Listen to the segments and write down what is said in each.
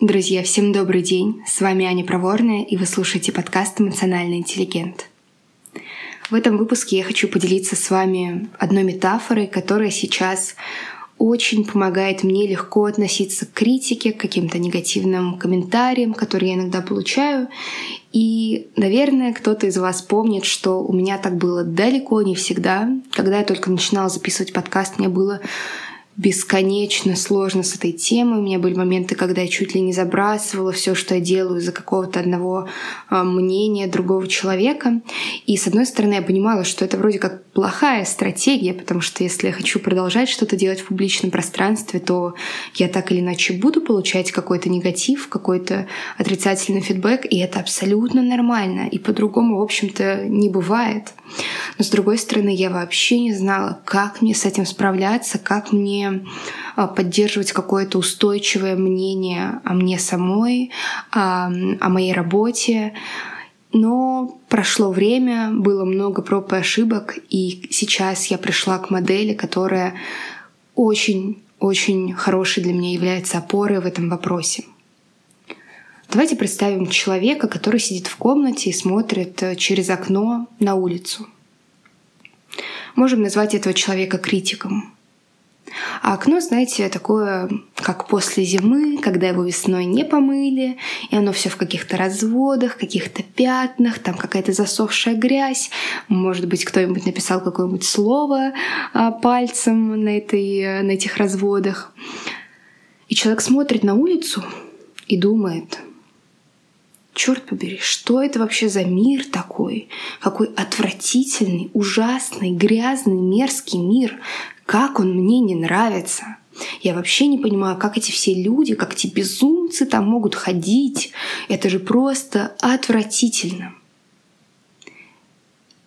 Друзья, всем добрый день. С вами Аня Проворная, и вы слушаете подкаст «Эмоциональный интеллигент». В этом выпуске я хочу поделиться с вами одной метафорой, которая сейчас очень помогает мне легко относиться к критике, к каким-то негативным комментариям, которые я иногда получаю. И, наверное, кто-то из вас помнит, что у меня так было далеко не всегда. Когда я только начинала записывать подкаст, мне было бесконечно сложно с этой темой. У меня были моменты, когда я чуть ли не забрасывала все, что я делаю из-за какого-то одного а, мнения другого человека. И с одной стороны, я понимала, что это вроде как плохая стратегия, потому что если я хочу продолжать что-то делать в публичном пространстве, то я так или иначе буду получать какой-то негатив, какой-то отрицательный фидбэк, и это абсолютно нормально. И по-другому, в общем-то, не бывает. Но с другой стороны, я вообще не знала, как мне с этим справляться, как мне а, поддерживать какое-то устойчивое мнение о мне самой, о, о моей работе. Но прошло время, было много проб и ошибок, и сейчас я пришла к модели, которая очень-очень хорошей для меня является опорой в этом вопросе. Давайте представим человека, который сидит в комнате и смотрит э, через окно на улицу. Можем назвать этого человека критиком. А окно, знаете, такое, как после зимы, когда его весной не помыли, и оно все в каких-то разводах, каких-то пятнах, там какая-то засохшая грязь. Может быть, кто-нибудь написал какое-нибудь слово а, пальцем на, этой, на этих разводах. И человек смотрит на улицу и думает — черт побери, что это вообще за мир такой? Какой отвратительный, ужасный, грязный, мерзкий мир. Как он мне не нравится. Я вообще не понимаю, как эти все люди, как эти безумцы там могут ходить. Это же просто отвратительно.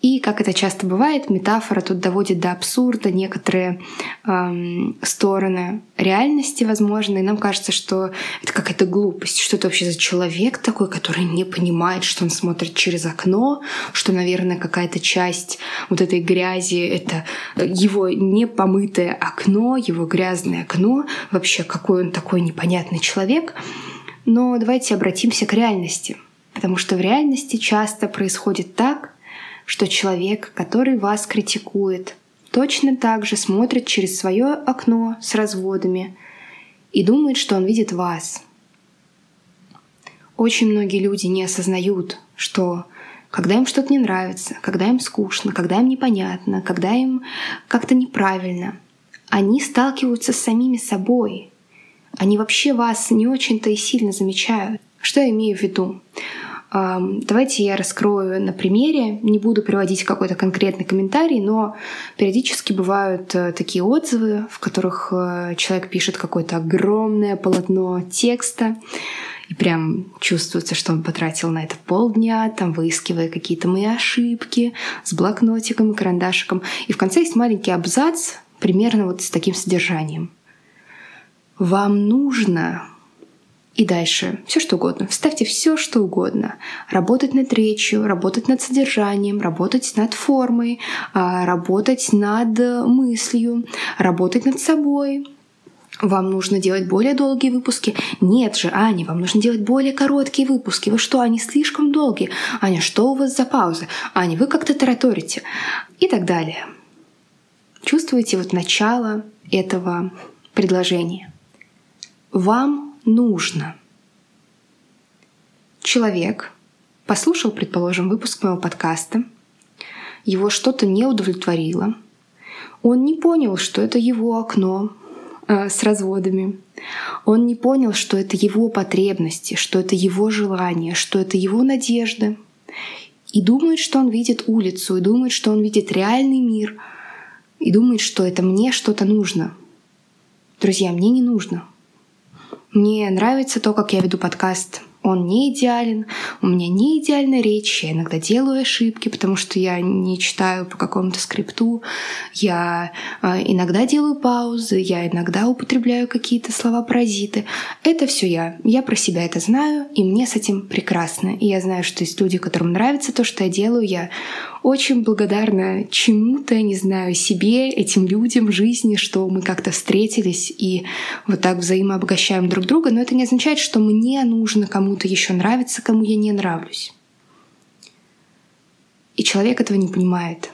И, как это часто бывает, метафора тут доводит до абсурда некоторые эм, стороны реальности, возможно, и нам кажется, что это какая-то глупость, что это вообще за человек такой, который не понимает, что он смотрит через окно, что, наверное, какая-то часть вот этой грязи — это его непомытое окно, его грязное окно, вообще какой он такой непонятный человек. Но давайте обратимся к реальности, потому что в реальности часто происходит так, что человек, который вас критикует, точно так же смотрит через свое окно с разводами и думает, что он видит вас. Очень многие люди не осознают, что когда им что-то не нравится, когда им скучно, когда им непонятно, когда им как-то неправильно, они сталкиваются с самими собой. Они вообще вас не очень-то и сильно замечают. Что я имею в виду? Давайте я раскрою на примере. Не буду приводить какой-то конкретный комментарий, но периодически бывают э, такие отзывы, в которых э, человек пишет какое-то огромное полотно текста, и прям чувствуется, что он потратил на это полдня, там выискивая какие-то мои ошибки с блокнотиком и карандашиком. И в конце есть маленький абзац, примерно вот с таким содержанием. Вам нужно и дальше все что угодно. Вставьте все что угодно. Работать над речью, работать над содержанием, работать над формой, а, работать над мыслью, работать над собой, вам нужно делать более долгие выпуски. Нет же, Аня, вам нужно делать более короткие выпуски. Вы что, они слишком долгие? Аня, что у вас за паузы? Аня, вы как-то тараторите. И так далее. Чувствуете вот начало этого предложения. Вам нужно. Человек послушал, предположим, выпуск моего подкаста, его что-то не удовлетворило, он не понял, что это его окно э, с разводами. Он не понял, что это его потребности, что это его желание, что это его надежды. И думает, что он видит улицу, и думает, что он видит реальный мир, и думает, что это мне что-то нужно. Друзья, мне не нужно. Мне нравится то, как я веду подкаст. Он не идеален, у меня не идеальная речь, я иногда делаю ошибки, потому что я не читаю по какому-то скрипту, я э, иногда делаю паузы, я иногда употребляю какие-то слова-паразиты. Это все я. Я про себя это знаю, и мне с этим прекрасно. И я знаю, что есть люди, которым нравится то, что я делаю. Я очень благодарна чему-то, не знаю, себе, этим людям, жизни, что мы как-то встретились и вот так взаимообогащаем друг друга. Но это не означает, что мне нужно кому-то еще нравиться, кому я не нравлюсь. И человек этого не понимает.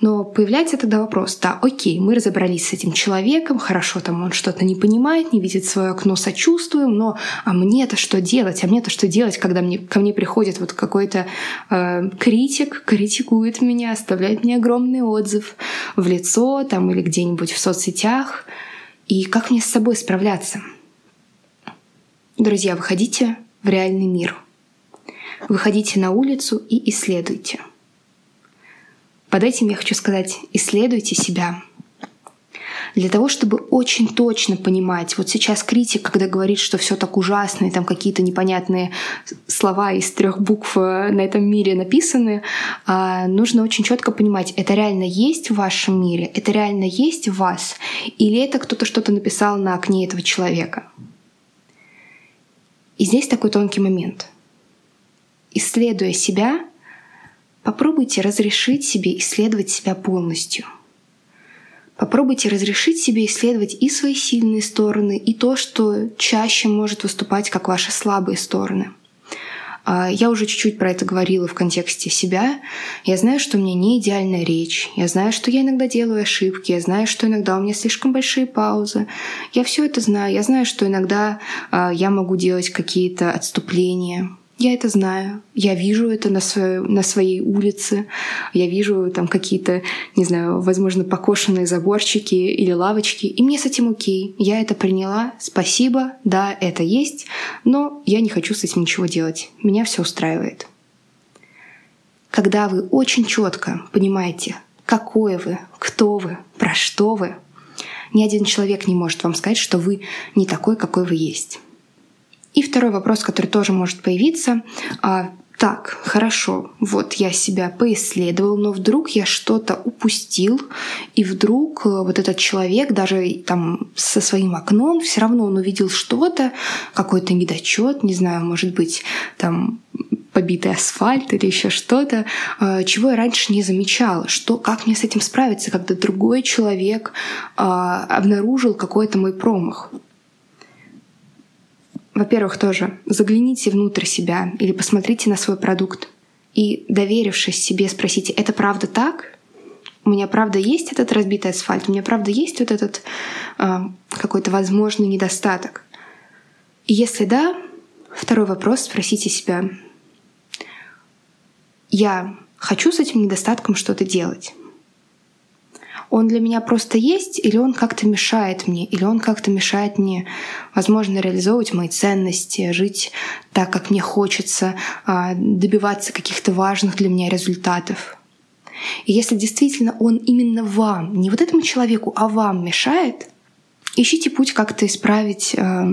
Но появляется тогда вопрос, да, окей, мы разобрались с этим человеком, хорошо, там он что-то не понимает, не видит свое окно, сочувствуем, но а мне-то что делать? А мне-то что делать, когда мне, ко мне приходит вот какой-то э, критик, критикует меня, оставляет мне огромный отзыв в лицо там или где-нибудь в соцсетях? И как мне с собой справляться? Друзья, выходите в реальный мир. Выходите на улицу и исследуйте — под этим я хочу сказать, исследуйте себя. Для того, чтобы очень точно понимать, вот сейчас критик, когда говорит, что все так ужасно, и там какие-то непонятные слова из трех букв э, на этом мире написаны, а, нужно очень четко понимать, это реально есть в вашем мире, это реально есть в вас, или это кто-то что-то написал на окне этого человека. И здесь такой тонкий момент. Исследуя себя, Попробуйте разрешить себе исследовать себя полностью. Попробуйте разрешить себе исследовать и свои сильные стороны, и то, что чаще может выступать как ваши слабые стороны. А, я уже чуть-чуть про это говорила в контексте себя. Я знаю, что у меня не идеальная речь. Я знаю, что я иногда делаю ошибки. Я знаю, что иногда у меня слишком большие паузы. Я все это знаю. Я знаю, что иногда а, я могу делать какие-то отступления. Я это знаю, я вижу это на, своей, на своей улице, я вижу там какие-то, не знаю, возможно, покошенные заборчики или лавочки, и мне с этим окей. Я это приняла, спасибо, да, это есть, но я не хочу с этим ничего делать. Меня все устраивает. Когда вы очень четко понимаете, какое вы, кто вы, про что вы, ни один человек не может вам сказать, что вы не такой, какой вы есть. И второй вопрос, который тоже может появиться. А, так, хорошо, вот я себя поисследовал, но вдруг я что-то упустил, и вдруг э, вот этот человек даже там со своим окном все равно он увидел что-то, какой-то недочет, не знаю, может быть, там побитый асфальт или еще что-то, э, чего я раньше не замечала, что, как мне с этим справиться, когда другой человек а, обнаружил какой-то мой промах во-первых, тоже загляните внутрь себя или посмотрите на свой продукт и, доверившись себе, спросите, это правда так? У меня правда есть этот разбитый асфальт? У меня правда есть вот этот э, какой-то возможный недостаток? И если да, второй вопрос спросите себя, я хочу с этим недостатком что-то делать? Он для меня просто есть, или он как-то мешает мне, или он как-то мешает мне, возможно, реализовывать мои ценности, жить так, как мне хочется, а, добиваться каких-то важных для меня результатов. И если действительно он именно вам, не вот этому человеку, а вам мешает, Ищите путь как-то исправить э,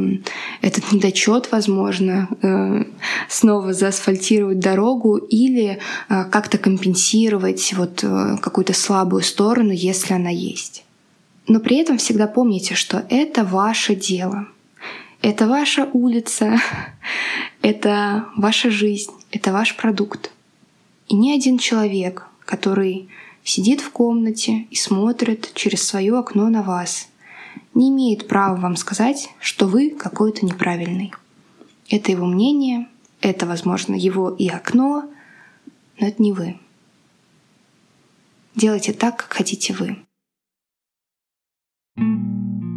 этот недочет, возможно, э, снова заасфальтировать дорогу или э, как-то компенсировать вот э, какую-то слабую сторону, если она есть. Но при этом всегда помните, что это ваше дело. Это ваша улица, это ваша жизнь, это ваш продукт. И ни один человек, который сидит в комнате и смотрит через свое окно на вас — не имеет права вам сказать, что вы какой-то неправильный. Это его мнение, это, возможно, его и окно, но это не вы. Делайте так, как хотите вы. thank you